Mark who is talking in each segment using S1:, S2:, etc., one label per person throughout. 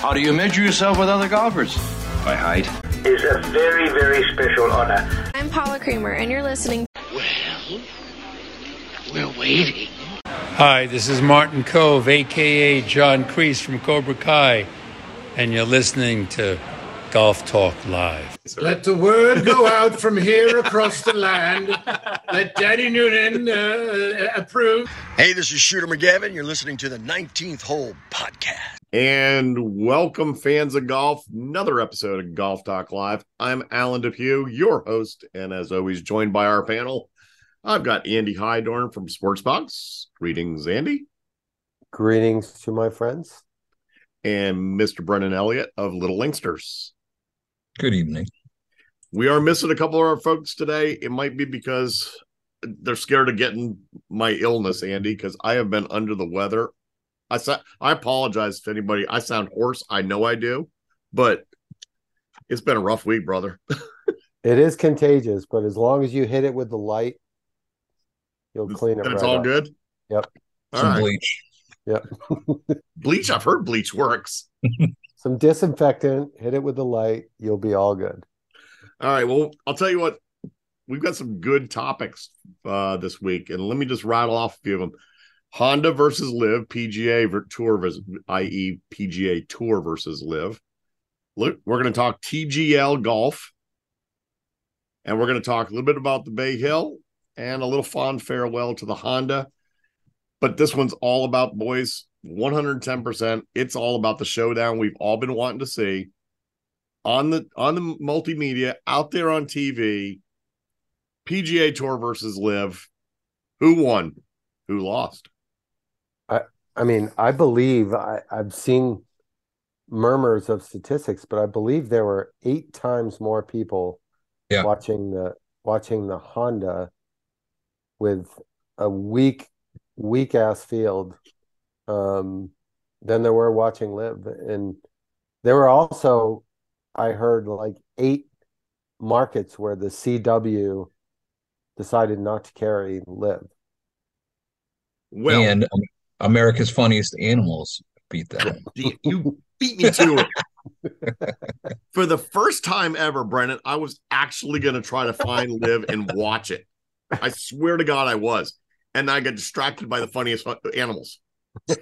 S1: How do you measure yourself with other golfers? By height.
S2: Is a very, very special honor.
S3: I'm Paula Creamer, and you're listening.
S4: Well, we're waiting.
S5: Hi, this is Martin Kove, aka John Kreese from Cobra Kai, and you're listening to Golf Talk Live.
S6: Let the word go out from here across the land. Let Daddy Noonan uh, approve.
S4: Hey, this is Shooter McGavin. You're listening to the 19th Hole Podcast.
S7: And welcome, fans of golf. Another episode of Golf Talk Live. I'm Alan Depew, your host, and as always, joined by our panel. I've got Andy Hydorn from Sportsbox. Greetings, Andy.
S8: Greetings to my friends.
S7: And Mr. Brennan Elliott of Little Linksters.
S9: Good evening.
S7: We are missing a couple of our folks today. It might be because they're scared of getting my illness, Andy, because I have been under the weather. I sa- I apologize if anybody I sound hoarse. I know I do, but it's been a rough week, brother.
S8: It is contagious, but as long as you hit it with the light, you'll clean it.
S7: And it's
S8: right
S7: all
S8: up.
S7: good.
S8: Yep.
S7: All
S9: Some
S7: right.
S9: bleach.
S8: Yep.
S7: Bleach. I've heard bleach works.
S8: Some disinfectant, hit it with the light, you'll be all good.
S7: All right. Well, I'll tell you what. We've got some good topics uh, this week, and let me just rattle off a few of them. Honda versus LIV, PGA Tour, versus, i.e., PGA Tour versus LIV. Look, we're going to talk TGL golf, and we're going to talk a little bit about the Bay Hill and a little fond farewell to the Honda. But this one's all about boys, 110%. It's all about the showdown we've all been wanting to see on the on the multimedia out there on TV. PGA Tour versus LIV. Who won? Who lost?
S8: I mean, I believe I, I've seen murmurs of statistics, but I believe there were eight times more people
S9: Yeah.
S8: watching the watching the Honda with a weak, weak ass field um, than there were watching LIV. And there were also, I heard like eight markets where the CW decided not to carry LIV.
S7: Well,
S9: and um, America's Funniest Animals beat that.
S7: you- you beat me to it. For the first time ever, Brennan, I was actually going to try to find LIV and watch it. I swear to God, I was. And I got distracted by the funniest fu- animals.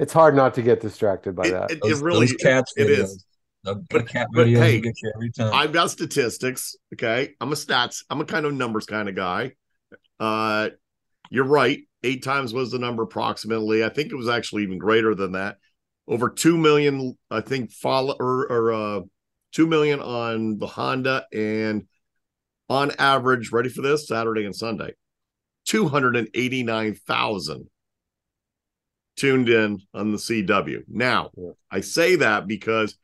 S8: It's hard not to get distracted by
S7: It,
S8: that.
S7: it- it really
S9: cats
S7: it
S9: videos.
S7: is.
S9: The,
S7: But-
S9: cat
S7: but hey,
S9: get you every time.
S7: I've got statistics. Okay. I'm a stats, I'm a kind of numbers kind of guy. Uh you're right. Eight times was the number approximately. I think it was actually even greater than that. Over two million, I think, follow or, or uh two million on the Honda and on average, ready for this Saturday and Sunday, 289,000 tuned in on the CW. Now,
S8: Yeah.
S7: I say that because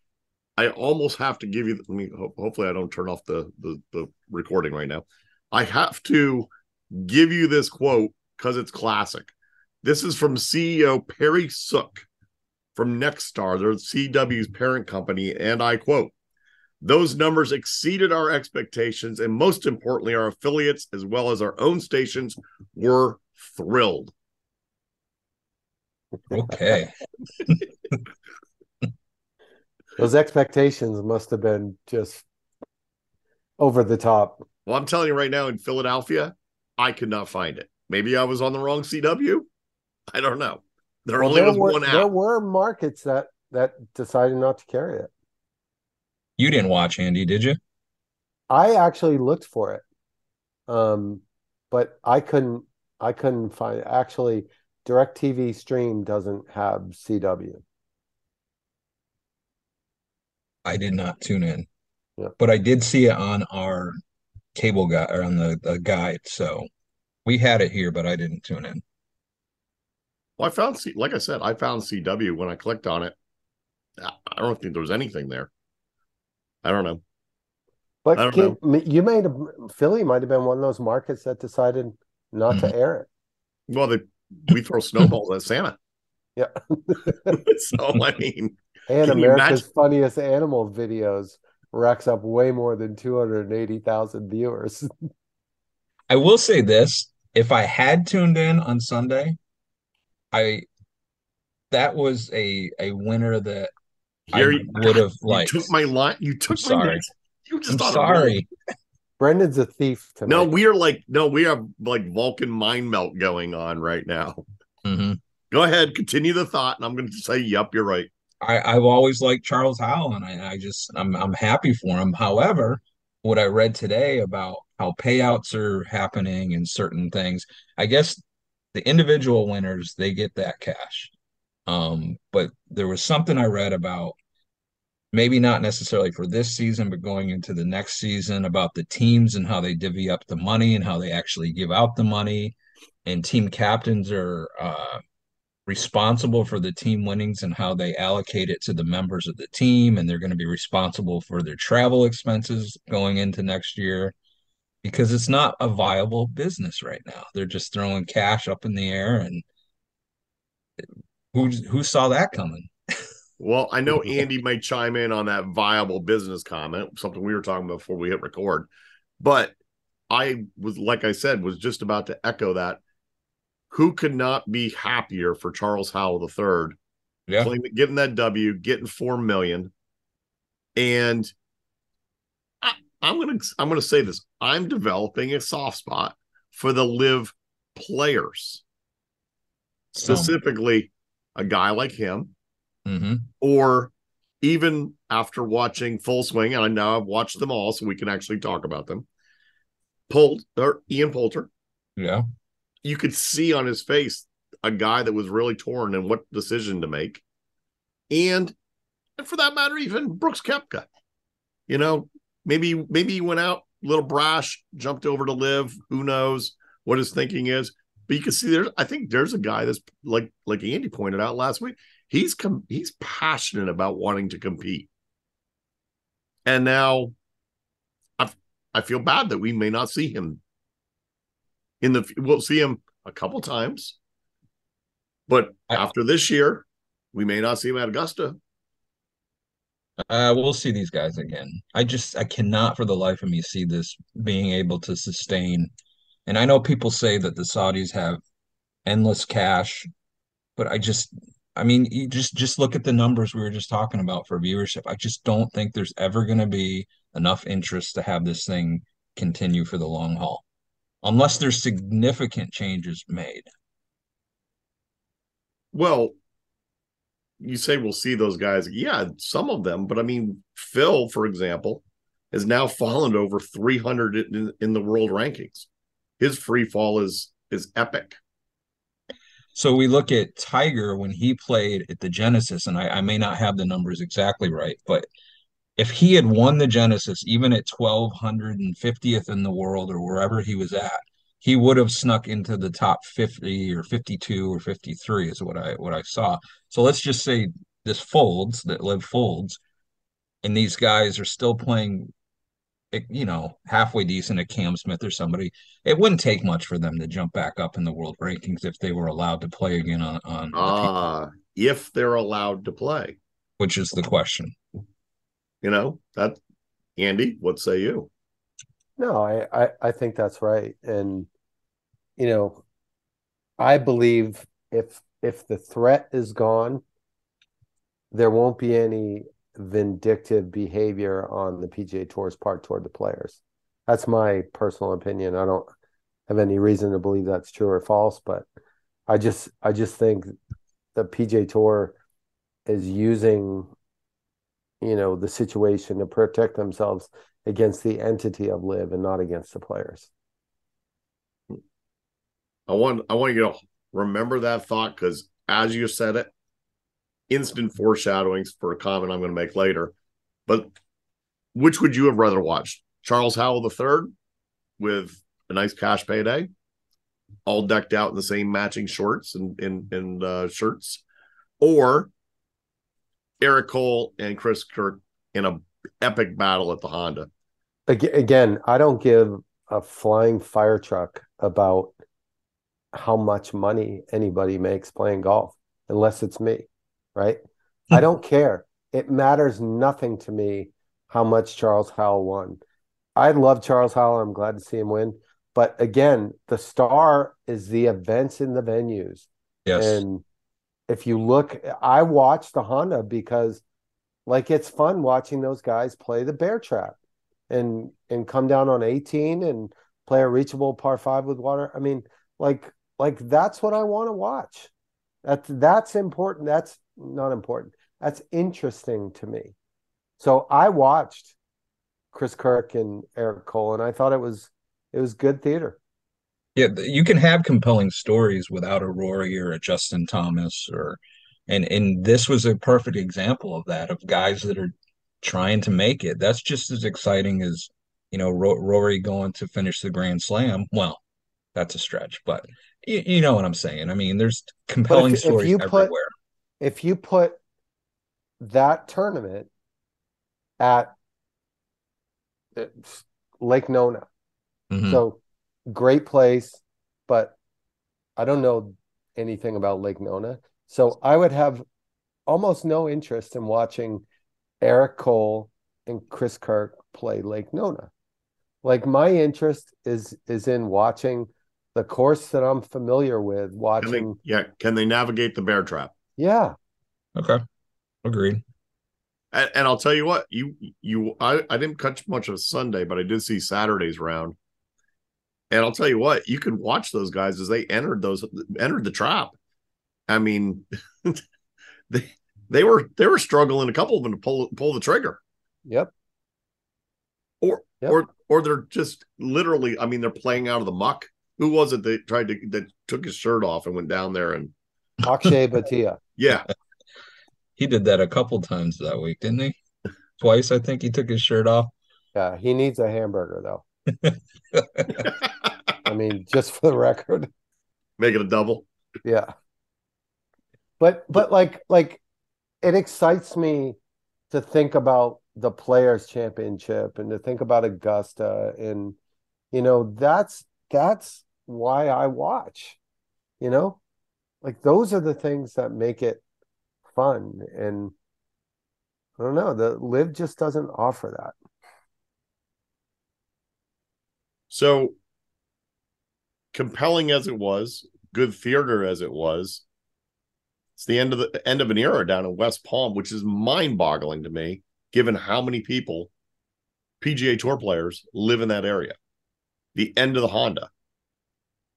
S7: I almost have to give you. Let me. Hopefully, I don't turn off the, the the recording right now. I have to give you this quote because it's classic. This is from CEO Perry Sook from Nexstar, their CW's parent company, and I quote: "Those numbers exceeded our expectations, and most importantly, our affiliates as well as our own stations were thrilled."
S9: okay.
S8: Those expectations must have been just over the top.
S7: Well, I'm telling you right now, in Philadelphia, I could not find it. Maybe I was on the wrong CW. I don't know. There
S8: Well,
S7: only
S8: there
S7: was
S8: were
S7: one
S8: there were markets that that decided not to carry it.
S9: You didn't watch Andy, did you?
S8: I actually looked for it, um, but I couldn't. I couldn't find it. Actually, Directv Stream doesn't have CW.
S9: I did not tune in,
S8: Yeah.
S9: but I did see it on our cable guide or on the, the guide. So we had it here, but I didn't tune in.
S7: Well, I found, C- like I said, I found CW when I clicked on it. I I don't think there was anything there. I don't know.
S8: But
S7: don't
S8: can- m- you made a Philly might have been one of those markets that decided not
S7: Mm-hmm.
S8: to air it.
S7: Well, they, we throw snowballs at Santa.
S8: Yeah.
S7: so, I mean,
S8: And America's funniest animal videos racks up way more than 280,000 viewers.
S9: I will say this: if I had tuned in on Sunday, I that was a a winner that
S7: Here
S9: I would have
S7: You
S9: liked.
S7: took my line. You took
S9: I'm
S7: my
S9: sorry.
S7: next- You just
S9: I'm
S7: on
S9: sorry.
S8: Brennan's a thief tonight.
S7: No, we are like no, we have like Vulcan mind meld going on right now.
S9: Mhm.
S7: Go ahead, continue the thought, and I'm going to say, "Yep, you're right."
S9: I, I've always liked Charles Howell, and I, I just I'm I'm happy for him. However, what I read today about how payouts are happening and certain things, I guess the individual winners they get that cash. Um, but there was something I read about maybe not necessarily for this season, but going into the next season about the teams and how they divvy up the money and how they actually give out the money. And team captains are uh, responsible for the team winnings and how they allocate it to the members of the team. And they're going to be responsible for their travel expenses going into next year because it's not a viable business right now. They're just throwing cash up in the air. And who, who saw that coming?
S7: Well, I know Andy might chime in on that viable business comment, something we were talking about before we hit record. But I was, like I said, was just about to echo that. Who could not be happier for Charles Howell III
S9: Yeah.
S7: getting that W, getting four million, and I, I'm gonna I'm gonna say this: I'm developing a soft spot for the LIV players,
S9: So,
S7: specifically a guy like him
S9: mhm.
S7: or even after watching Full Swing, and I know I've watched them all, so we can actually talk about them. Polt or Ian Poulter,
S9: yeah.
S7: You could see on his face a guy that was really torn and what decision to make. And, and for that matter, even Brooks Koepka. You know, maybe maybe he went out a little brash, jumped over to LIV. Who knows what his thinking is? But you can see there's I think there's a guy that's like like Andy pointed out last week. He's com- he's passionate about wanting to compete. And now I I feel bad that we may not see him in the we'll see him a couple times. But after this year, we may not see him at Augusta.
S9: Uh, we'll see these guys again. I just I cannot for the life of me see this being able to sustain. And I know people say that the Saudis have endless cash, but I just I mean, you just just look at the numbers we were just talking about for viewership. I just don't think there's ever going to be enough interest to have this thing continue for the long haul, unless there's significant changes made.
S7: Well, you say we'll see those guys. Yeah, some of them, but I mean, Phil, for example, has now fallen to over 300 in, in the world rankings. His free fall is is epic.
S9: So we look at Tiger when he played at the Genesis, and I, I may not have the numbers exactly right, but if he had won the Genesis, even at 1250th in the world or wherever he was at, he would have snuck into the top 50 or 52 or 53 is what I what I saw. So let's just say this folds that LIV folds, and these guys are still playing eh, you know, halfway decent at Cam Smith or somebody, it wouldn't take much for them to jump back up in the world rankings if they were allowed to play again on, on
S7: Ah, if they're allowed to play,
S9: which is the question.
S7: You know that. Andy, what say you?
S8: No, I, I, I think that's right. And, you know, I believe if if the threat is gone, there won't be any vindictive behavior on the PGA Tour's part toward the players. That's my personal opinion. I don't have any reason to believe that's true or false, but I just I just think the PGA Tour is using, you know, the situation to protect themselves against the entity of LIV and not against the players.
S7: I want I want you to remember that thought because as you said it, instant foreshadowings for a comment I'm going to make later. But which would you have rather watched? Charles Howell III with a nice cash payday, all decked out in the same matching shorts and and, and uh, shirts, or Eric Cole and Chris Kirk in a epic battle at the Honda.
S8: Again, I don't give a flying fire truck about how much money anybody makes playing golf unless it's me, right? I don't care. It matters nothing to me how much Charles Howell won. I love Charles Howell. I'm glad to see him win. But again, the star is the events in the venues.
S9: Yes.
S8: And if you look, I watch the Honda because like it's fun watching those guys play the bear trap and and come down on 18 and play a reachable par five with water. I mean, like like that's what I want to watch. That's that's important. That's not important. That's interesting to me. So I watched Chris Kirk and Eric Cole, and I thought it was it was good theater.
S9: Yeah, you can have compelling stories without a Rory or a Justin Thomas or and and this was a perfect example of that of guys that are trying to make it. That's just as exciting as you know Rory going to finish the Grand Slam. Well, that's a stretch, but you, you know what I'm saying. I mean, there's compelling if, stories if you everywhere.
S8: Put, if you put that tournament at Lake Nona, mm-hmm. so great place, but I don't know anything about Lake Nona. So I would have almost no interest in watching Eric Cole and Chris Kirk play Lake Nona. Like my interest is is in watching the course that I'm familiar with. Watching,
S7: can they, yeah, can they navigate the bear trap?
S8: Yeah.
S9: Okay. Agreed.
S7: And, and I'll tell you what, you you I, I didn't catch much of Sunday, but I did see Saturday's round. And I'll tell you what, you could watch those guys as they entered those entered the trap. I mean, they they were they were struggling a couple of them to pull pull the trigger.
S8: Yep.
S7: Or yep. or or they're just literally. I mean, they're playing out of the muck. Who was it that tried to that took his shirt off and went down there and
S8: Akshay Bhatia.
S7: Yeah.
S9: he did that a couple times that week, didn't he? Twice, I think he took his shirt off.
S8: Yeah, he needs a hamburger though. I mean, just for the record.
S7: Make it a double.
S8: Yeah. But but like like it excites me to think about the players championship and to think about Augusta and you know that's that's why I watch you know like those are the things that make it fun and I don't know the LIV just doesn't offer that
S7: so compelling as it was good theater as it was it's the end of the end of an era down in West Palm, which is mind-boggling to me, given how many people, PGA Tour players, live in that area. The end of the Honda.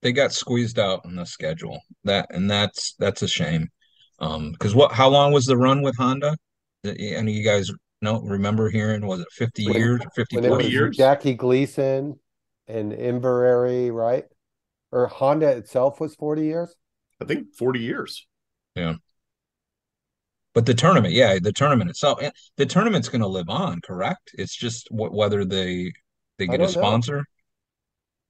S9: They got squeezed out in the schedule. That and that's that's a shame. Um, because what? How long was the run with Honda? Any of you guys know? Remember hearing? Was it fifty when, years? 50, 40 years?
S8: Jackie Gleason and Inverrary, right? Or Honda itself was forty years.
S7: I think forty years.
S9: Yeah. But the tournament, yeah, the tournament itself, the tournament's going to live on, correct? It's just w- whether they they get a sponsor.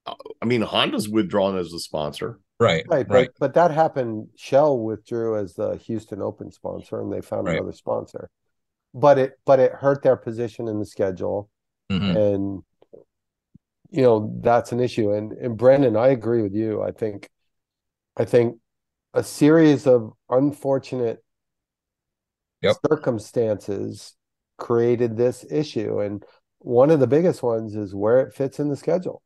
S7: Know. I mean, Honda's withdrawn as a sponsor,
S9: right?
S8: Right,
S9: right.
S8: But, but that happened. Shell withdrew as the Houston Open sponsor, and they found right. another sponsor. But it but it hurt their position in the schedule, mm-hmm. and you know that's an issue. And and Brennan, I agree with you. I think, I think a series of unfortunate
S9: yep.
S8: circumstances created this issue. And one of the biggest ones is where it fits in the schedule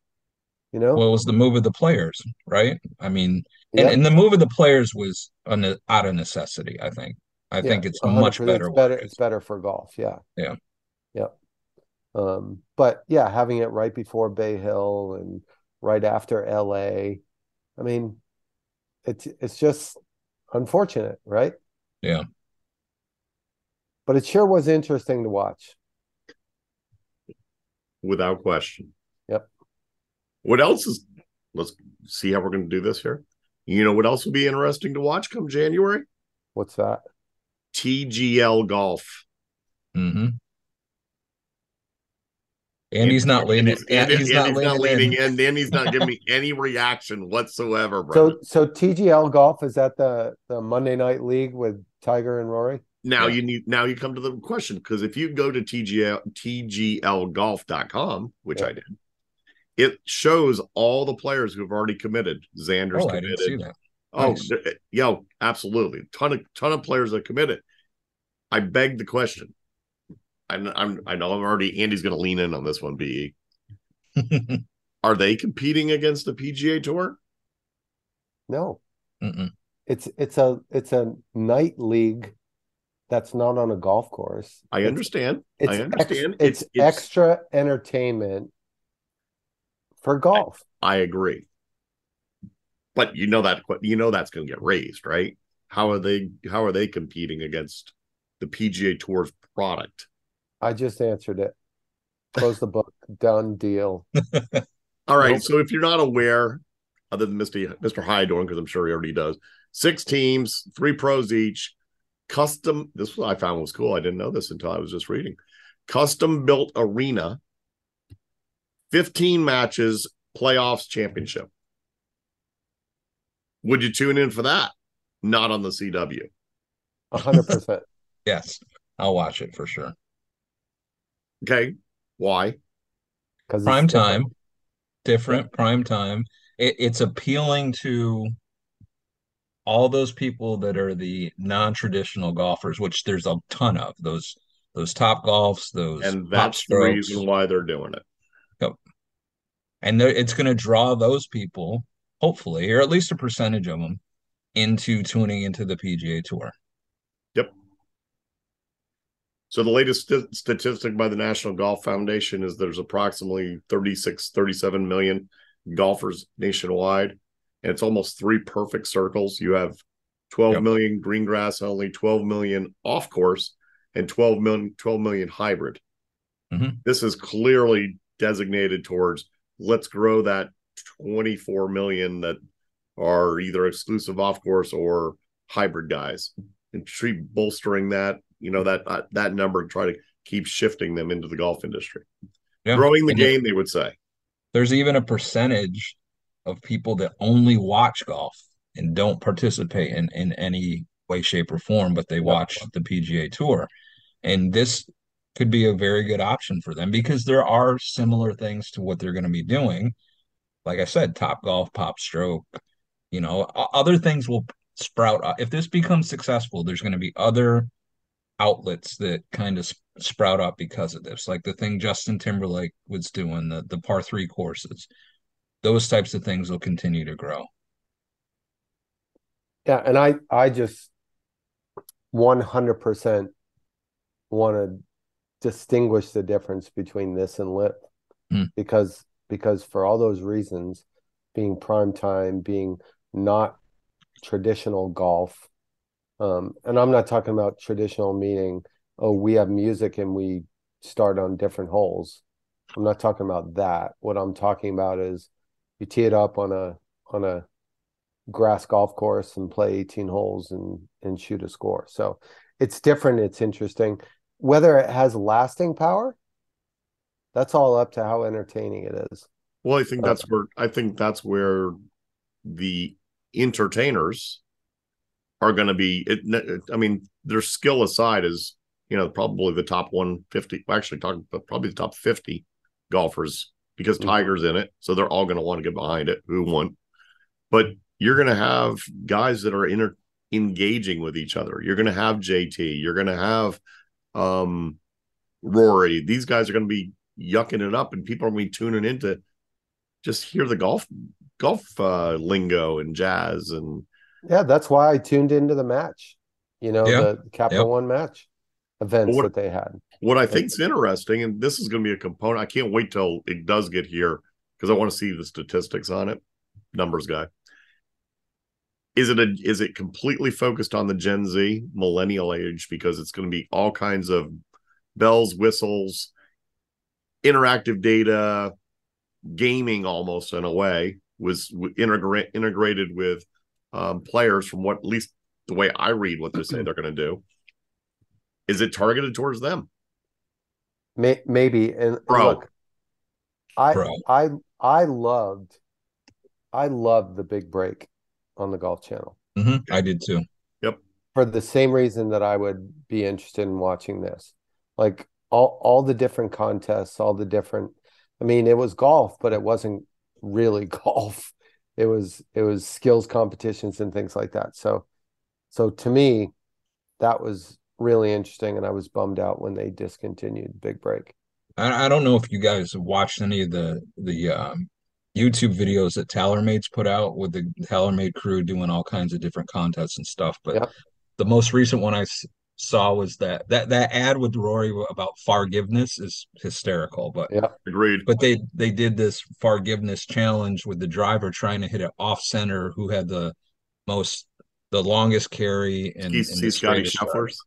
S8: you know?
S9: Well it was the move of the players right? I mean yep. and, and the move of the players was an, out of necessity i think. I yeah, think it's much better
S8: it's better it's better for golf yeah.
S9: Yeah.
S8: Yeah um but yeah having it right before bay hill and right after la i mean it's it's just unfortunate, right?
S9: Yeah.
S8: But it sure was interesting to watch.
S7: Without question.
S8: Yep.
S7: What else is let's see how we're going to do this here. You know what else will be interesting to watch come January?
S8: What's that?
S7: TGL golf.
S9: Mm-hmm. And he's not leaning. And, he's, not, he's not leaning
S7: in. And he's not giving me any reaction whatsoever.
S8: Bro. So, so TGL golf is that the the Monday Night League with Tiger and Rory?
S7: Now yeah. you need. Now you come to the question because if you go to TGL TGLGolf.com, which yeah. I did, it shows all the players who have already committed. Xander's
S9: oh,
S7: committed.
S9: I didn't see that.
S7: Oh, nice. yo, absolutely, ton of ton of players that committed. I beg the question: I'm, I'm I know I'm already Andy's going to lean in on this one. Be are they competing against the PGA Tour?
S8: No.
S9: Mm-mm.
S8: it's it's a it's a night league that's not on a golf course.
S7: I
S8: It's-
S7: understand.
S8: It's
S7: I
S8: ex-
S7: understand.
S8: it's, extra entertainment for golf.
S7: I agree. But you know that you know that's going to get raised, right? How are they how are they competing against the PGA Tour's product?
S8: I just answered it. Close the book. Done deal.
S7: All right.
S8: Nope.
S7: So if you're not aware, other than Mr. Mr. Hydorn, because I'm sure he already does, six teams, three pros each, custom. This was I found was cool. I didn't know this until I was just reading. Custom built arena, 15 matches, playoffs, championship. Would you tune in for that? Not on the CW.
S8: hundred percent.
S9: Yes, I'll watch it for sure.
S7: Okay. Why?
S8: Because
S9: Prime time, different prime time. It, it's appealing to all those people that are the non-traditional golfers, which there's a ton of those those top golfs, those
S7: And that's the reason why they're doing it.
S9: Yep. and it's going to draw those people, hopefully, or at least a percentage of them, into tuning into the PGA Tour.
S7: So the latest st- statistic by the National Golf Foundation is there's approximately 36, 37 million golfers nationwide. And it's almost three perfect circles. You have twelve
S9: Yep.
S7: million green grass only, 12 million off course, and 12 million, 12 million hybrid.
S9: Mhm.
S7: This is clearly designated towards let's grow that 24 million that are either exclusive off course or hybrid guys and treat bolstering that you know that uh, that number and try to keep shifting them into the golf industry
S9: Yeah.
S7: growing the
S9: And
S7: game they would say
S9: There's even a percentage of people that only watch golf and don't participate in, in any way, shape, or form, but they watch the PGA Tour. And this could be a very good option for them because there are similar things to what they're going to be doing. Like I said, Top Golf, Pop Stroke, you know, other things will sprout. If this becomes successful, there's going to be other outlets that kind of sprout up because of this, like the thing Justin Timberlake was doing, the the par three courses. Those types of things will continue to grow.
S8: Yeah, and I I just one hundred percent want to distinguish the difference between this and LIV
S9: Hmm.
S8: because because for all those reasons, being prime time, being not traditional golf, um, and I'm not talking about traditional meaning, oh, we have music and we start on different holes. I'm not talking about that. What I'm talking about is you tee it up on a on a grass golf course and play 18 holes and and shoot a score. So it's different, it's interesting. Whether it has lasting power, that's all up to how entertaining it is.
S7: well i think
S8: Uh,
S7: that's where i think that's where the entertainers are going to be it, i mean their skill aside is you know probably the top 150 actually talking about probably the top 50 golfers because
S8: Mhm.
S7: tiger's in it so they're all going to want to get behind it. Who won? But you're going to have guys that are inter- engaging with each other. You're going to have jt you're going to have um rory. These guys are going to be yucking it up and people are going to be tuning into just hear the golf golf uh lingo and jazz and
S8: Yeah, that's why I tuned into the match. You know,
S9: Yeah.
S8: the Capital
S9: Yep.
S8: One match events
S7: What-
S8: that they had.
S7: what i think's interesting and this is going to be a component i can't wait till it does get here because i want to see the statistics on it numbers guy is it a is it completely focused on the gen z millennial age because it's going to be all kinds of bells whistles interactive data gaming almost in a way was w- integra- integrated with um, players from what at least the way i read what they say they're going to do is it targeted towards them
S8: May, maybe and, and
S7: Bro.
S8: look, I
S9: Bro.
S8: I I loved I loved the big break on the Golf Channel
S9: Mhm, I did too. Yep.
S8: For the same reason that I would be interested in watching this. Like all all the different contests, all the different I mean, it was golf, but it wasn't really golf. It was it was skills competitions and things like that. So so to me, that was really interesting and I was bummed out when they discontinued Big Break.
S9: I, I don't know if you guys have watched any of the the um, YouTube videos that TaylorMade's put out with the TaylorMade crew doing all kinds of different contests and stuff. But the most recent one I saw was that that that ad with Rory about forgiveness is hysterical. But
S8: Yeah.
S7: Agreed.
S9: but they they did this forgiveness challenge with the driver trying to hit it off center who had the most the longest carry and,
S7: You
S9: and
S7: see
S9: the Scottie.
S7: Scheffler's?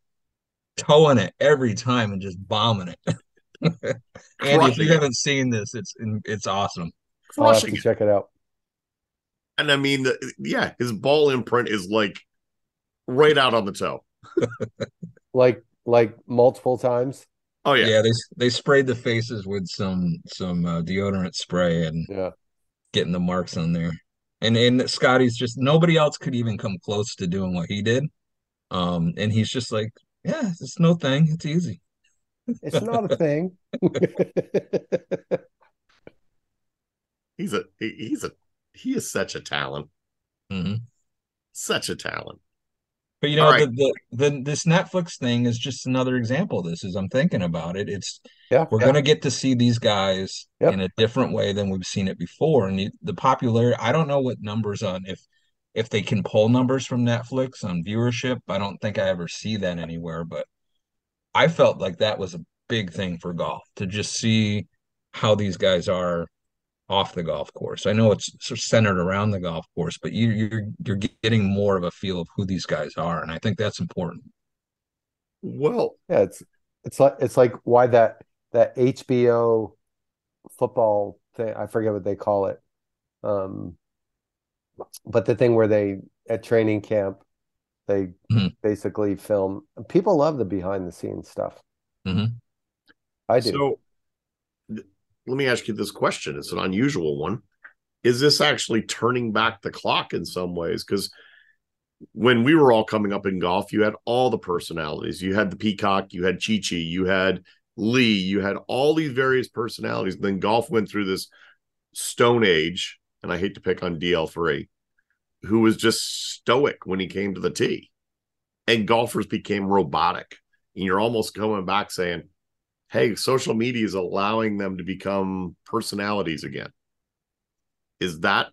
S9: towing it every time and just bombing it. Andy, if you
S7: it.
S9: haven't seen this, it's it's awesome.
S8: I'll have to
S7: it.
S8: check it out.
S7: And I mean, the, yeah, his ball imprint is like right out on the toe.
S8: Like like multiple times.
S7: Oh
S9: Yeah,
S7: yeah,
S9: they they sprayed the faces with some some uh, deodorant spray and
S8: Yeah.
S9: getting the marks on there. And and Scottie's just nobody else could even come close to doing what he did. Um, and he's just like, yeah, it's no thing. It's easy.
S8: It's not a thing.
S7: he's a he- he's a he is such a talent,
S9: Mm-hmm.
S7: such a talent.
S9: But you know,
S7: right.
S9: the, the the this Netflix thing is just another example of this. As I'm thinking about it, it's
S8: Yeah.
S9: we're gonna get to see these guys
S8: Yep.
S9: in a different way than we've seen it before. And the, the popularity, I don't know what numbers on if if they can pull numbers from Netflix on viewership. I don't think I ever see that anywhere, but I felt like that was a big thing for golf to just see how these guys are off the golf course. I know it's sort of centered around the golf course, but you, you're you're getting more of a feel of who these guys are, and I think that's important.
S7: Well,
S8: Yeah, it's it's like it's like why that that HBO football thing, I forget what they call it. Um but the thing where they at training camp they
S9: Mhm.
S8: basically film people love the behind the scenes stuff.
S9: Mhm.
S8: I do.
S7: so th- let me ask you this question. It's an unusual one. Is this actually turning back the clock in some ways? Because when we were all coming up in golf, you had all the personalities. You had the Peacock, you had Chi Chi, you had Lee, you had all these various personalities. then golf went through this stone age, and I hate to pick on DL3, who was just stoic when he came to the tee. And golfers became robotic. And you're almost coming back saying, hey, social media is allowing them to become personalities again. Is that,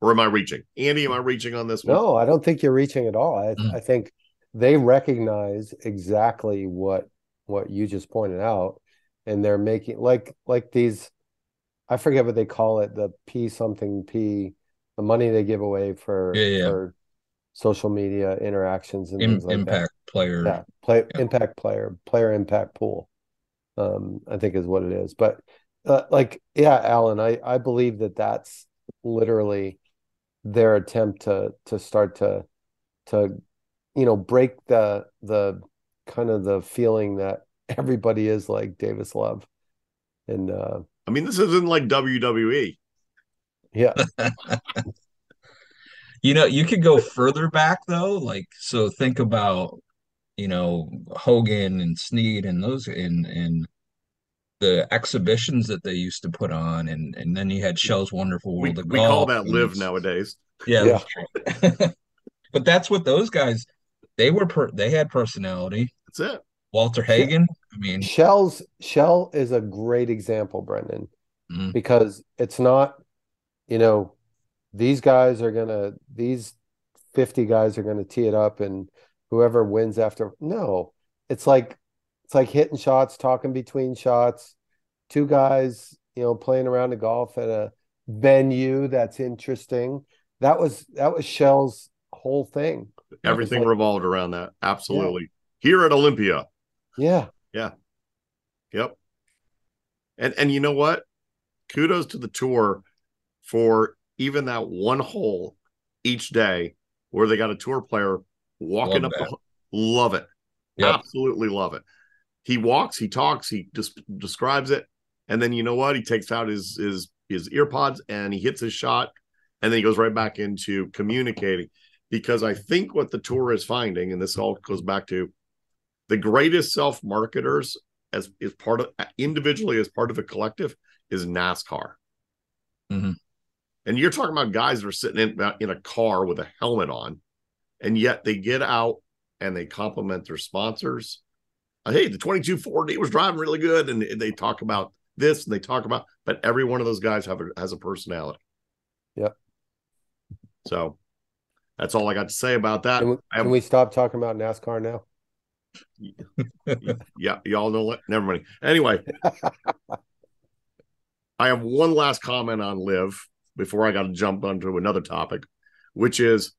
S7: or am I reaching? Andy, am I reaching on this one?
S8: No, I don't think you're reaching at all. I,
S9: Mm.
S8: I think they recognize exactly what what you just pointed out, and they're making like like these. I forget what they call it, the P something P, the money they give away for
S9: Yeah, yeah.
S8: for social media interactions and
S9: Im-
S8: things like that.
S9: impact player.
S8: Yeah, play
S9: Yeah.
S8: impact player, player impact pool. Um, I think is what it is. But uh, like, yeah, Alan, I I believe that that's literally their attempt to to start to to you know break the the kind of the feeling that everybody is like Davis Love, and uh,
S7: I mean, this isn't like. WWE.
S8: yeah,
S9: You know, you could go further back though. Like, so think about, you know, Hogan and Snead and those and and the exhibitions that they used to put on, and and then you had Shell's Wonderful
S7: We,
S9: World of
S7: we call that live
S9: it's-
S7: nowadays.
S9: Yeah,
S8: Yeah.
S9: that's true. but that's what those guys. They were per, they had personality.
S7: That's it.
S9: Walter Hagen. I mean,
S8: Shell's Shell is a great example, Brennan.
S9: mhm.
S8: because it's not, you know, these guys are gonna these 50 guys are gonna tee it up and whoever wins after no, it's like it's like hitting shots, talking between shots, two guys, you know, playing around the golf at a venue that's interesting. That was that was Shell's whole thing.
S7: Everything
S8: like-
S7: revolved around that. Absolutely. Here at Olympia.
S8: Yeah. Yeah.
S7: Yep. And and you know what? Kudos to the tour for even that one hole each day where they got a tour player walking
S9: Love
S7: up the love it.
S9: Yep.
S7: Absolutely love it. He walks, he talks, he just describes it, and then you know what? He takes out his his his ear pods and he hits his shot, and then he goes right back into communicating. Because I think what the tour is finding, and this all goes back to the greatest self marketers as is part of individually as part of a collective is NASCAR.
S9: Mhm.
S7: And you're talking about guys that are sitting in in a car with a helmet on, and yet they get out and they compliment their sponsors. Uh, hey, the 22 Ford he was driving really good, and they talk about this and they talk about, but every one of those guys have a, has a personality.
S8: Yep.
S7: So that's all I got to say about that.
S8: Can we, can we stop talking about NASCAR now?
S7: yeah, y'all know what? Never mind. Anyway, I have one last comment on LIV before I got to jump onto another topic, which is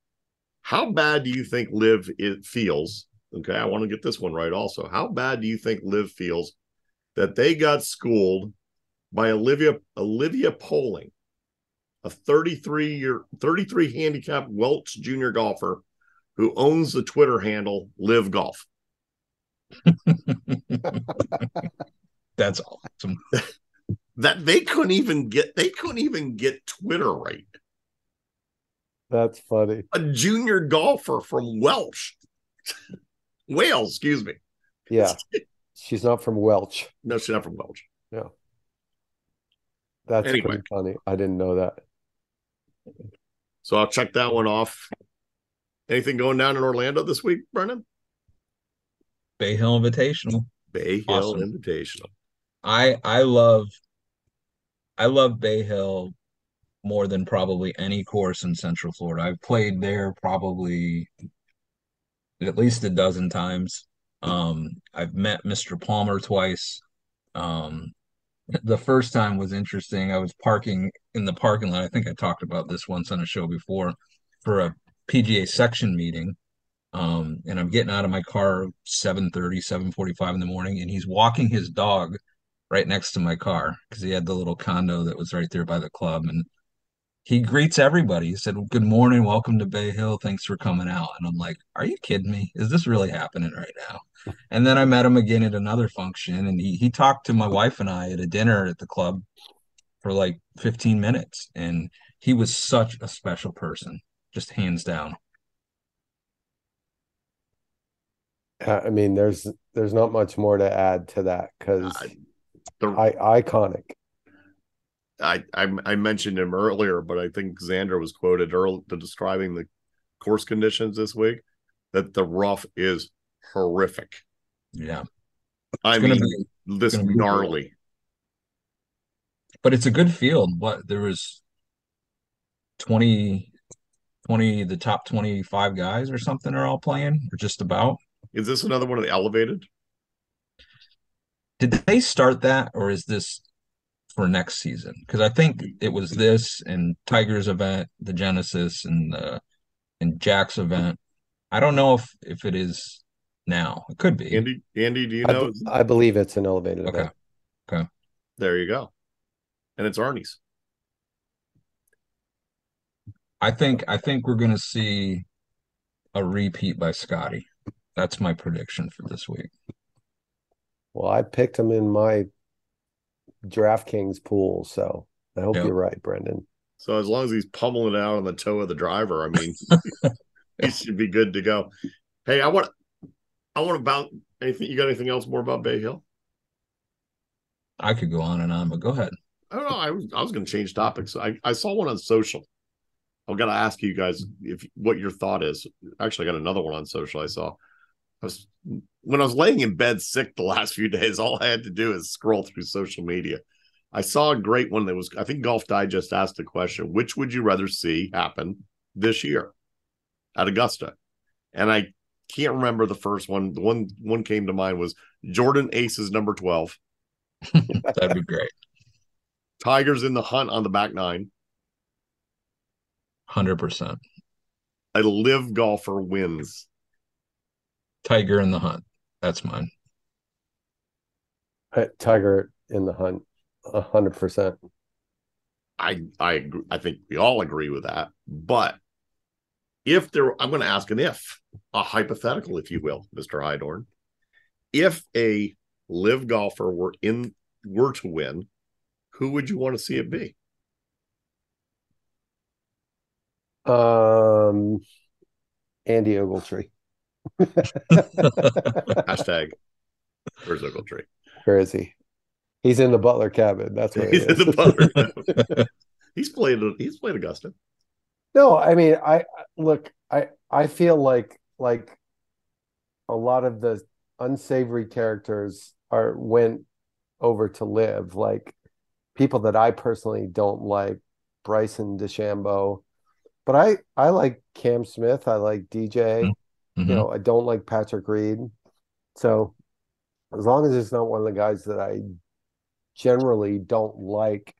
S7: how bad do you think LIV it feels? Okay, I want to get this one right. Also, how bad do you think LIV feels that they got schooled by Olivia Olivia Poling, a 33 year 33 handicap Welch junior golfer who owns the Twitter handle LIV Golf.
S9: That's awesome.
S7: that they couldn't even get they couldn't even get Twitter right.
S8: That's funny.
S7: A junior golfer from Welsh. Wales, excuse me.
S8: Yeah. She's not from Welch.
S7: No, she's not from Welsh.
S8: Yeah. That's
S7: Anyway.
S8: pretty funny. I didn't know that.
S7: So I'll check that one off. Anything going down in Orlando this week, Brennan?
S9: Bay Hill Invitational.
S7: Bay Hill
S9: Awesome.
S7: Invitational.
S9: I I love I love Bay Hill more than probably any course in Central Florida. I've played there probably at least a dozen times. Um, I've met Mr. Palmer twice. Um, the first time was interesting. I was parking in the parking lot. I think I talked about this once on a show before for a PGA section meeting. Um, and I'm getting out of my car 7:30, 7:45 in the morning, and he's walking his dog right next to my car because he had the little condo that was right there by the club. And he greets everybody. He said, Good morning, welcome to Bay Hill. Thanks for coming out. And I'm like, Are you kidding me? Is this really happening right now? And then I met him again at another function, and he he talked to my wife and I at a dinner at the club for like 15 minutes. And he was such a special person, just hands down.
S8: Uh, I mean, there's there's not much more to add to that because
S7: I- The,
S8: I iconic.
S7: I, I I mentioned him earlier, but I think Xander was quoted early describing the course conditions this week that the rough is horrific.
S9: Yeah.
S7: I mean,
S9: be
S7: this gnarly.
S9: but it's a good field. What there was 20, 20 the top 25 guys or something are all playing, or just about.
S7: Is this another one of the elevated?
S9: Did they start that, or is this for next season? Because I think it was this and Tiger's event, the Genesis, and the and Jack's event. I don't know if if it is now. It could be.
S7: Andy, Andy, do you
S8: I,
S7: know?
S8: be- I believe it's an elevated
S9: Okay.
S8: event.
S7: There you go. And it's Arnie's.
S9: I think I think we're gonna see a repeat by Scottie. That's my prediction for this week.
S8: Well, I picked him in my DraftKings pool, so I hope
S9: Yeah.
S8: you're right, Brendan.
S7: So as long as he's pummeling out on the toe of the driver, I mean, he should be good to go. Hey, I want, I want about anything. You got anything else more about Bay Hill?
S9: I could go on and on, but go ahead.
S7: I don't know. I was, I was going to change topics. I, I saw one on social. I've got to ask you guys if what your thought is. Actually, I got another one on social. I saw. I was when I was laying in bed sick the last few days. All I had to do is scroll through social media. I saw a great one that was. I think Golf Digest asked the question: Which would you rather see happen this year at Augusta? And I can't remember the first one. The one one came to mind was Jordan Aces number twelve.
S9: That'd be great.
S7: Tigers in the hunt on the back nine.
S9: Hundred percent.
S7: A LIV golfer wins.
S9: Tiger in the hunt. That's mine.
S8: Tiger in the hunt, a hundred percent.
S7: I I agree, I think we all agree with that. But if there, I'm going to ask an if, a hypothetical, if you will, Mister Hydorn. If a LIV golfer were in were to win, who would you want to see it be?
S8: Um, Andy Ogletree.
S7: Hashtag where's Ogletree?
S8: Where is he? He's in the Butler cabin. That's where he
S7: He's in
S8: is.
S7: the Butler. he's played. He's played Augusta.
S8: No, I mean, I look, I I feel like like a lot of the unsavory characters are went over to LIV, like people that I personally don't like, Bryson DeChambeau. But I I like Cam Smith. I like DJ. Mm-hmm.
S9: Mhm.
S8: You know, I don't like Patrick Reed. So as long as it's not one of the guys that I generally don't like,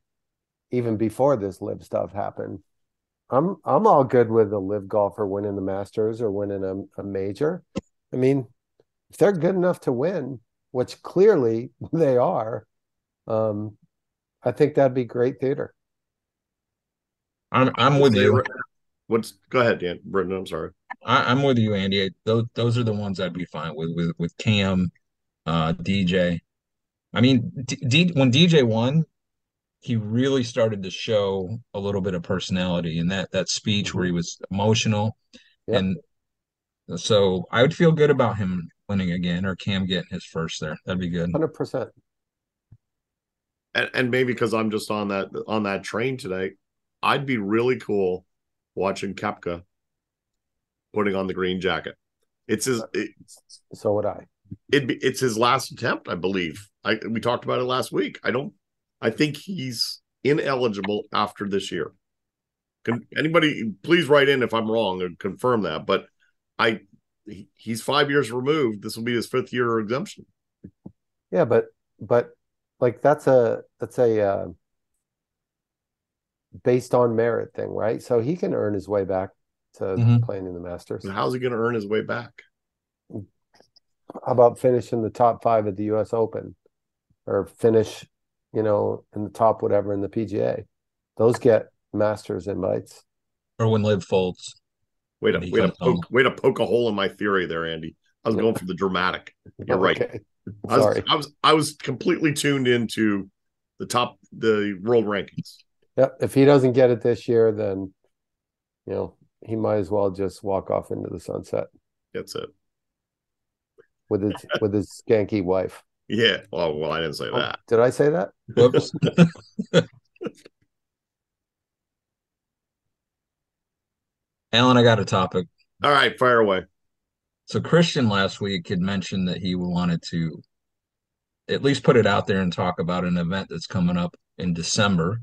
S8: even before this LIV stuff happened, I'm I'm all good with a LIV golfer winning the Masters or winning a, a major. I mean, if they're good enough to win, which clearly they are, um, I think that'd be great theater.
S9: I'm I'm with you.
S7: What's go ahead, Dan Brendan? I'm sorry.
S9: I, I'm with you, Andy. Those those are the ones I'd be fine with with with Cam, uh, DJ. I mean, D, D, when DJ won, he really started to show a little bit of personality in that that speech where he was emotional,
S8: Yep.
S9: and so I would feel good about him winning again or Cam getting his first there. That'd be good.
S8: Hundred percent.
S7: And, and maybe because I'm just on that on that train today, I'd be really cool watching Koepka putting on the green jacket. It's his it,
S8: So would I.
S7: it be it's his last attempt, I believe. I we talked about it last week. I don't I think he's ineligible after this year. Can anybody please write in if I'm wrong and confirm that? But I he, he's five years removed. This will be his fifth year exemption.
S8: Yeah, but but like that's a that's a uh, based on merit thing, right? So he can earn his way back to
S9: Mhm.
S8: playing in the Masters.
S7: And how's he going to earn his way back?
S8: How about finishing the top five at the U.S. Open, or finish, you know, in the top whatever in the PGA? Those get Masters invites.
S9: Or when LIV folds.
S7: Wait a
S9: When he
S7: way to
S9: home.
S7: poke way to poke a hole in my theory there, Andy. I was going for the dramatic. You're right. I was,
S8: Sorry.
S7: I was I was completely tuned into the top the world rankings.
S8: Yep. If he doesn't get it this year, then you know he might as well just walk off into the sunset
S7: That's it.
S8: with his with his skanky wife.
S7: Yeah. Well, well, I didn't say
S8: Oh,
S7: that.
S8: did I say that?
S9: Whoops. Alan, I got a topic.
S7: All right, fire away.
S9: So Christian last week had mentioned that he wanted to at least put it out there and talk about an event that's coming up in December,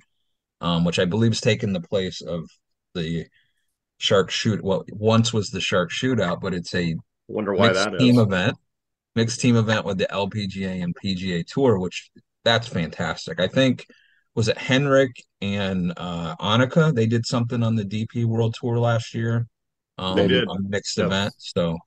S9: um, which I believe is taking the place of the shark shoot. Well, once was the shark shootout, but it's a
S7: Wonder why
S9: mixed
S7: that is.
S9: team event, mixed team event with the LPGA and PGA Tour, which that's fantastic. I think was it Henrik and uh Annika? They did something on the DP World Tour last year. Um,
S7: They did.
S9: a mixed
S7: Yep.
S9: event. So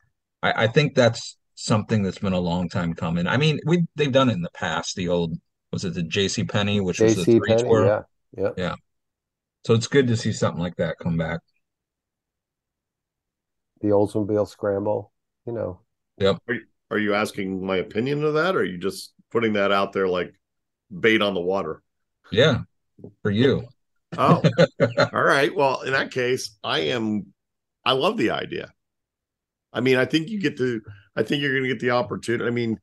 S9: I, I think that's something that's been a long time coming. I mean, we they've done it in the past. The old was it the JC Penney, which was the
S8: JC
S9: three
S8: Penny,
S9: tour.
S8: yeah, yeah. Yeah.
S9: So it's good to see something like that come back.
S8: The Oldsmobile Scramble, you know. Yep.
S7: Are you asking my opinion of that, or are you just putting that out there like bait on the water?
S9: Yeah, for you.
S7: Oh, all right. Well, in that case, I am. I love the idea. I mean, I think you get to. I think you're going to get the opportunity. I mean,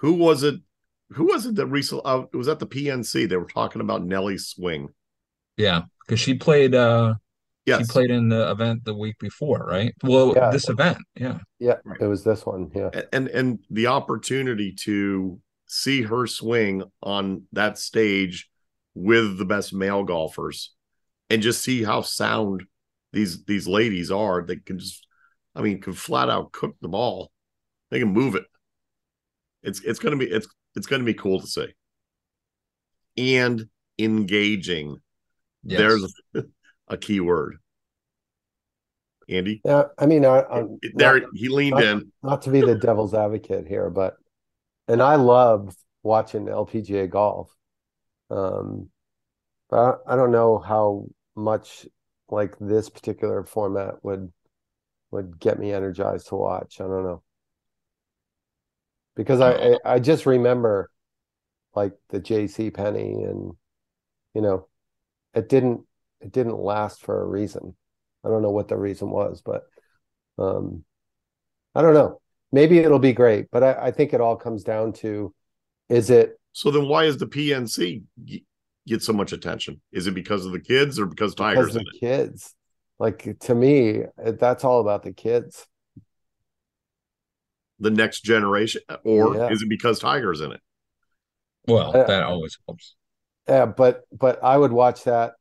S7: who was it? Who was it that recently? Uh, it was at the PNC. They were talking about Nelly Swing.
S9: Yeah, because she played. uh
S7: Yes,
S9: She played in the event the week before, right? Well,
S8: Yeah.
S9: this event, yeah.
S8: Yeah,
S7: Right.
S8: it was this one. Yeah.
S7: and and the opportunity to see her swing on that stage with the best male golfers and just see how sound these these ladies are they can just i mean can flat out cook the ball they can move it it's it's gonna be it's it's gonna be cool to see and engaging
S9: Yes.
S7: there's a key word andy
S8: Yeah, I mean, I, I'm
S7: there
S8: not,
S7: he leaned
S8: not-
S7: in
S8: not to be the devil's advocate here, but and I love watching LPGA golf. Um, but I, I don't know how much like this particular format would would get me energized to watch. I don't know. Because I, I, I just remember like the JC Penney and you know, it didn't it didn't last for a reason. I don't know what the reason was, but um I don't know. Maybe it'll be great, but I, I think it all comes down to is it
S7: So then, why is the PNC get so much attention? Is it because of the kids or because Tigers
S8: because
S7: in
S8: the kids? Like to me, that's all about the kids.
S7: The next generation, or
S8: Yeah.
S7: is it because Tigers in it?
S9: Well,
S8: Uh,
S9: that always helps.
S8: Yeah, but but I would watch that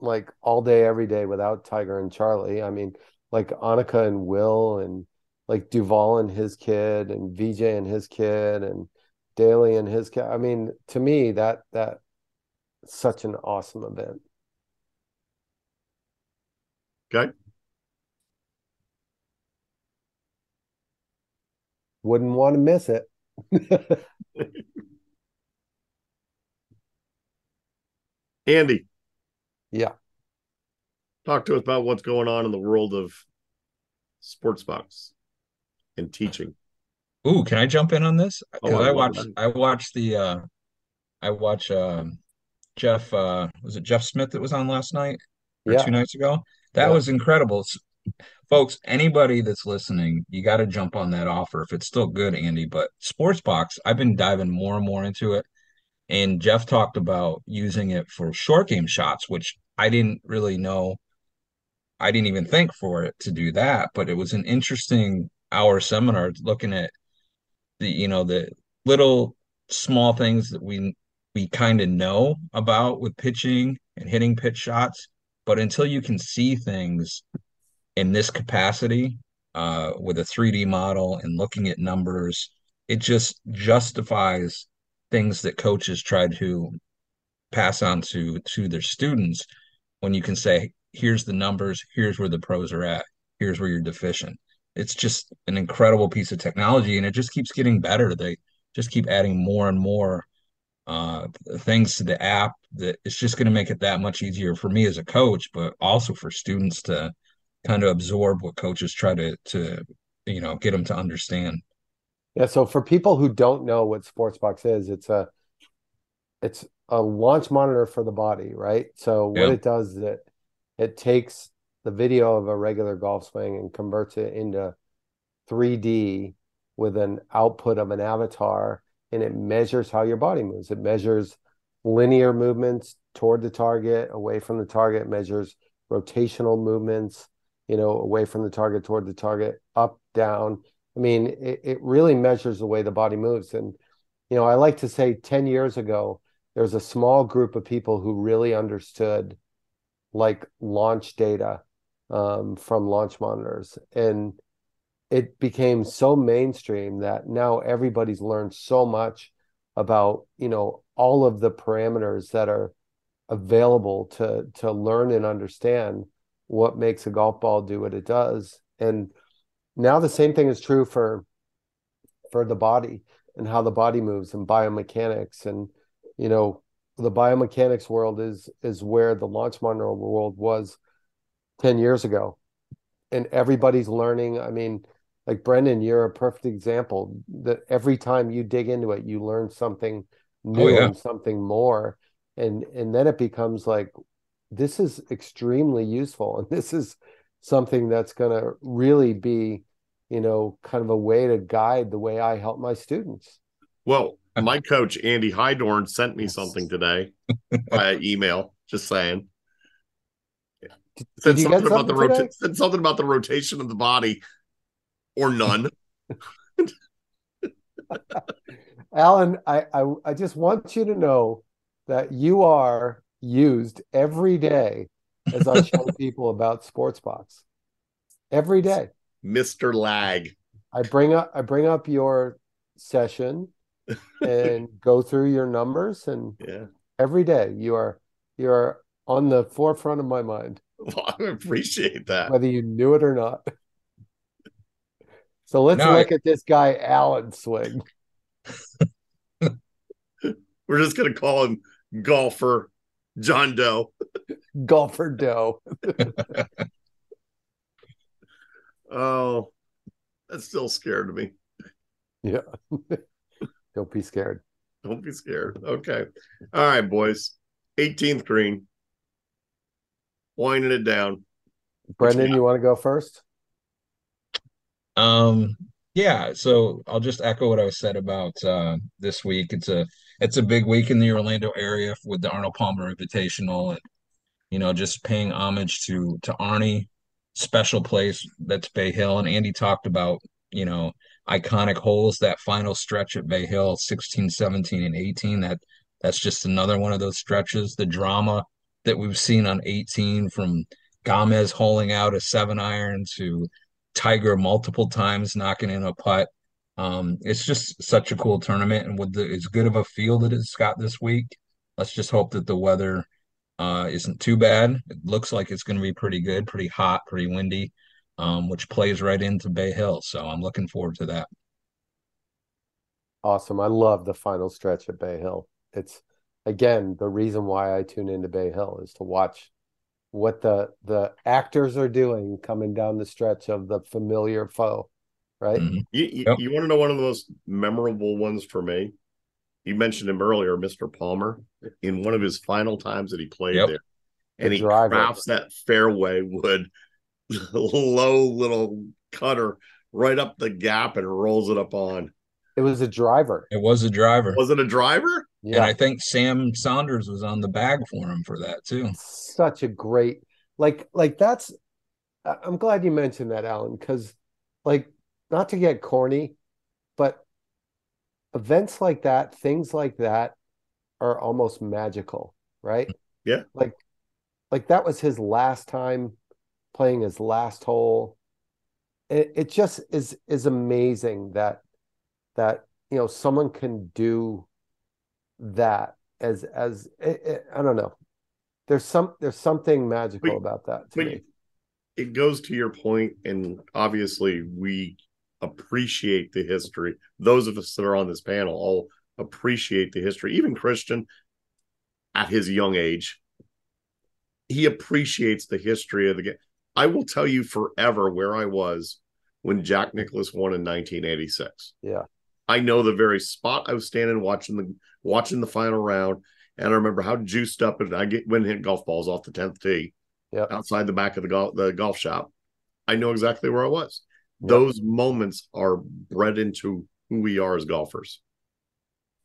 S8: like all day, every day without Tiger and Charlie. I mean, like Annika and Will and like Duval and his kid and VJ and his kid and Daly and his kid. I mean, to me, that that such an awesome event.
S7: Okay.
S8: Wouldn't want to miss it.
S7: Andy,
S8: Yeah.
S7: talk to us about what's going on in the world of Sportsbox and teaching.
S9: Ooh, can I jump in on this?
S7: Oh,
S9: Because
S7: I
S9: I
S7: love
S9: watched
S7: that.
S9: I watched the uh I watch um Jeff uh was it Jeff Smith that was on last night or
S8: Yeah.
S9: two nights ago? That
S8: Yeah.
S9: was incredible. Folks, anybody that's listening, you got to jump on that offer if it's still good, Andy. But Sportsbox, I've been diving more and more into it. And Jeff talked about using it for short game shots, which I didn't really know. I didn't even think for it to do that, but it was an interesting hour seminar looking at the, you know, the little small things that we we kind of know about with pitching and hitting pitch shots, but until you can see things in this capacity, uh, with a 3D model and looking at numbers, it just justifies things that coaches try to pass on to to their students when you can say here's the numbers here's where the pros are at here's where you're deficient. It's just an incredible piece of technology and it just keeps getting better. They just keep adding more and more uh things to the app that it's just going to make it that much easier for me as a coach but also for students to kind of absorb what coaches try to to you know get them to understand
S8: Yeah, so for people who don't know what Sportsbox is, it's a it's a launch monitor for the body, right? So what
S9: Yeah.
S8: it does is it it takes the video of a regular golf swing and converts it into 3D with an output of an avatar, and it measures how your body moves. It measures linear movements toward the target, away from the target, measures rotational movements, you know, away from the target toward the target, up, down. I mean, it, it really measures the way the body moves. And, you know, I like to say 10 years ago, there was a small group of people who really understood like launch data um, from launch monitors. And it became so mainstream that now everybody's learned so much about, you know, all of the parameters that are available to to learn and understand what makes a golf ball do what it does. And now the same thing is true for for the body and how the body moves and biomechanics and you know the biomechanics world is is where the launch monitor world was 10 years ago and everybody's learning i mean like brendan you're a perfect example that every time you dig into it you learn something oh, new
S9: yeah.
S8: and something more and and then it becomes like this is extremely useful and this is something that's going to really be you know kind of a way to guide the way i help my students
S7: Well, my coach Andy Hydorn sent me something today by email. Just saying. Said
S8: did
S7: something about the
S8: something
S7: rota- said something about the rotation of the body, or none.
S8: alan I, I i just want you to know that you are used every day as i show people about sportsbox every day
S7: Mister Lag.
S8: I bring up I bring up your session and go through your numbers and
S7: Yeah,
S8: every day you are you are on the forefront of my mind
S7: well, I appreciate that.
S8: whether you knew it or not. So let's
S9: No,
S8: look at this guy Alan swing.
S7: We're just gonna call him golfer John Doe.
S8: Golfer Doe.
S7: Oh, that's still scared of me.
S8: Yeah. Don't be scared.
S7: Don't be scared. Okay. All right, boys. 18th green. Winding it down.
S8: Brendan, you want to go first?
S9: Um, yeah, so I'll just echo what I was said about uh this week. It's a it's a big week in the Orlando area with the Arnold Palmer Invitational and you know, just paying homage to to Arnie, special place that's Bay Hill. And Andy talked about, you know, iconic holes. That final stretch at Bay Hill, 16, 17, and 18. That that's just another one of those stretches. The drama that we've seen on 18 from Gamez holing out a seven iron to Tiger multiple times knocking in a putt. Um, it's just such a cool tournament, and with the as good of a field that it's got this week, let's just hope that the weather uh, isn't too bad. It looks like it's going to be pretty good, pretty hot, pretty windy, um, which plays right into Bay Hill. So I'm looking forward to that.
S8: Awesome. I love the final stretch at Bay Hill. It's again the reason why I tune into Bay Hill is to watch what the the actors are doing coming down the stretch of the familiar foe, right? Mm-hmm.
S7: You, you,
S9: Yep.
S7: you want to know one of the most memorable ones for me? You mentioned him earlier, Mr. Palmer, in one of his final times that he played
S9: Yep.
S7: there. And
S8: The
S7: he
S8: driver.
S7: crafts that fairway wood low little cutter right up the gap and rolls it up on.
S8: It was a driver.
S9: It was a driver.
S7: Was it a driver?
S9: And
S8: Yeah,
S9: I think Sam Saunders was on the bag for him for that too.
S8: such a great like like that's. I'm glad you mentioned that, Alan, because like not to get corny, but events like that, things like that, are almost magical, right?
S7: Yeah.
S8: Like, like that was his last time playing his last hole. It it just is is amazing that that you know someone can do that as as it, it- I don't know. There's some there's something magical
S7: Wait,
S8: about that to me.
S7: it goes to your point, and obviously we appreciate the history. Those of us that are on this panel all appreciate the history. Even Christian, at his young age, he appreciates the history of the game. I will tell you forever where I was when Jack Nicklaus won in 1986.
S8: Yeah.
S7: I know the very spot I was standing watching the watching the final round, and I remember how juiced up and I get when hit golf balls off the tenth tee,
S8: Yep.
S7: outside the back of the golf the golf shop. I know exactly where I was.
S8: Yep.
S7: Those moments are bred into who we are as golfers.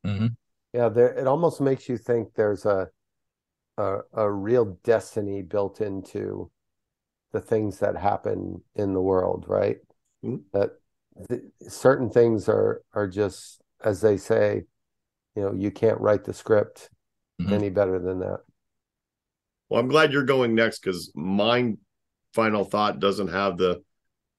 S9: hmm
S8: Yeah, there it almost makes you think there's a a a real destiny built into the things that happen in the world, right?
S7: Mhm.
S8: That th certain things are are just as they say, you know, you can't write the script
S9: Mhm.
S8: any better than that.
S7: Well, I'm glad you're going next because my final thought doesn't have the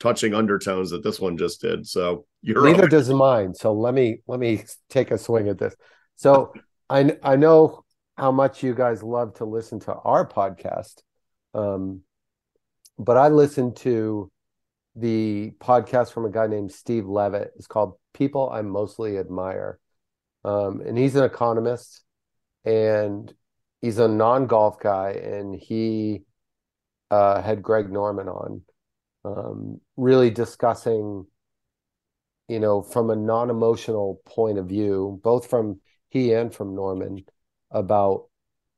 S7: touching undertones that this one just did. So you're
S8: Neither does mine. So let me let me take a swing at this. So I I know how much you guys love to listen to our podcast, um, but I listen to the podcast from a guy named Steve Levitt. It's called "People I Mostly Admire," um, and he's an economist and he's a non-golf guy, and he uh, had Greg Norman on, um, really discussing you know, from a non-emotional point of view, both from he and from Norman, about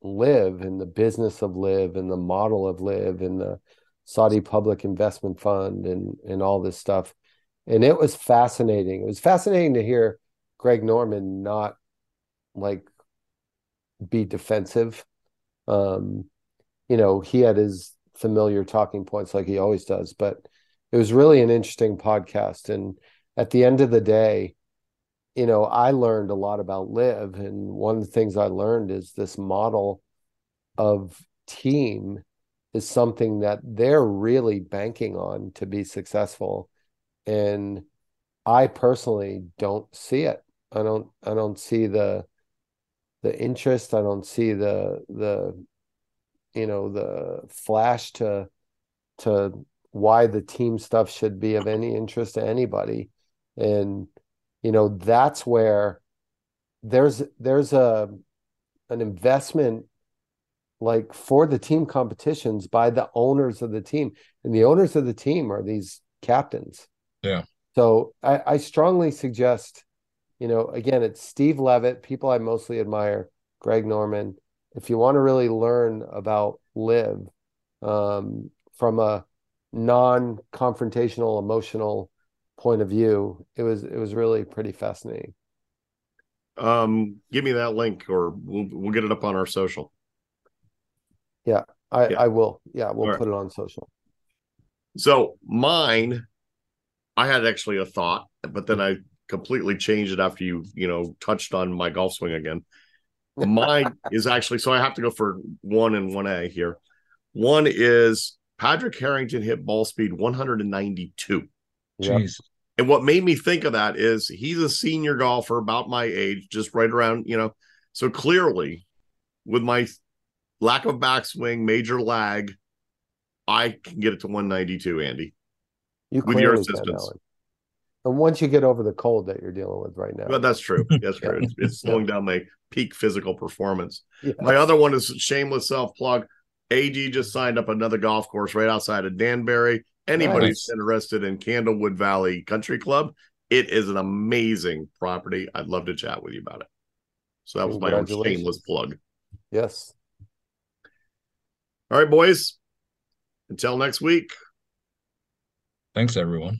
S8: LIV and the business of LIV and the model of LIV and the Saudi Public Investment Fund and and all this stuff. And it was fascinating. It was fascinating to hear Greg Norman not like be defensive. Um, you know, he had his familiar talking points like he always does, but it was really an interesting podcast. And at the end of the day, you know, I learned a lot about LIV. And one of the things I learned is this model of team is something that they're really banking on to be successful. And I personally don't see it. I don't I don't see the the interest. I don't see the the you know the flash to to why the team stuff should be of any interest to anybody. And you know that's where there's there's a an investment like for the team competitions by the owners of the team. And the owners of the team are these captains.
S9: Yeah.
S8: so i, I strongly suggest you know again it's steve levitt people i mostly admire greg norman if you want to really learn about LIV um, from a non-confrontational emotional point of view it was it was really pretty fascinating
S7: Um, give me that link, or we'll we'll get it up on our social.
S8: i
S7: Yeah.
S8: i will yeah we'll
S7: right.
S8: put it on social
S7: So mine I had actually a thought, but then I completely changed it after you, you know, touched on my golf swing again. Mine is actually so I have to go for one and one A here. One is Padraig Harrington hit ball speed 192.
S8: Yep.
S9: Jeez.
S7: And what made me think of that is he's a senior golfer about my age, just right around, you know. So clearly, with my lack of backswing, major lag, I can get it to 192, Andy.
S8: You
S7: with your
S8: clearly can,
S7: assistance.
S8: Alan. And once you get over the cold that you're dealing with right now,
S7: But that's true. That's true. It's, it's
S8: Yeah.
S7: slowing down my peak physical performance.
S8: Yes.
S7: My other one is shameless self plug. AD just signed up another golf course right outside of Danbury. Anybody
S8: Nice.
S7: interested in Candlewood Valley Country Club, it is an amazing property. I'd love to chat with you about it. So that was my own shameless plug.
S8: yes.
S7: All right, boys. Until next week.
S9: Thanks, everyone.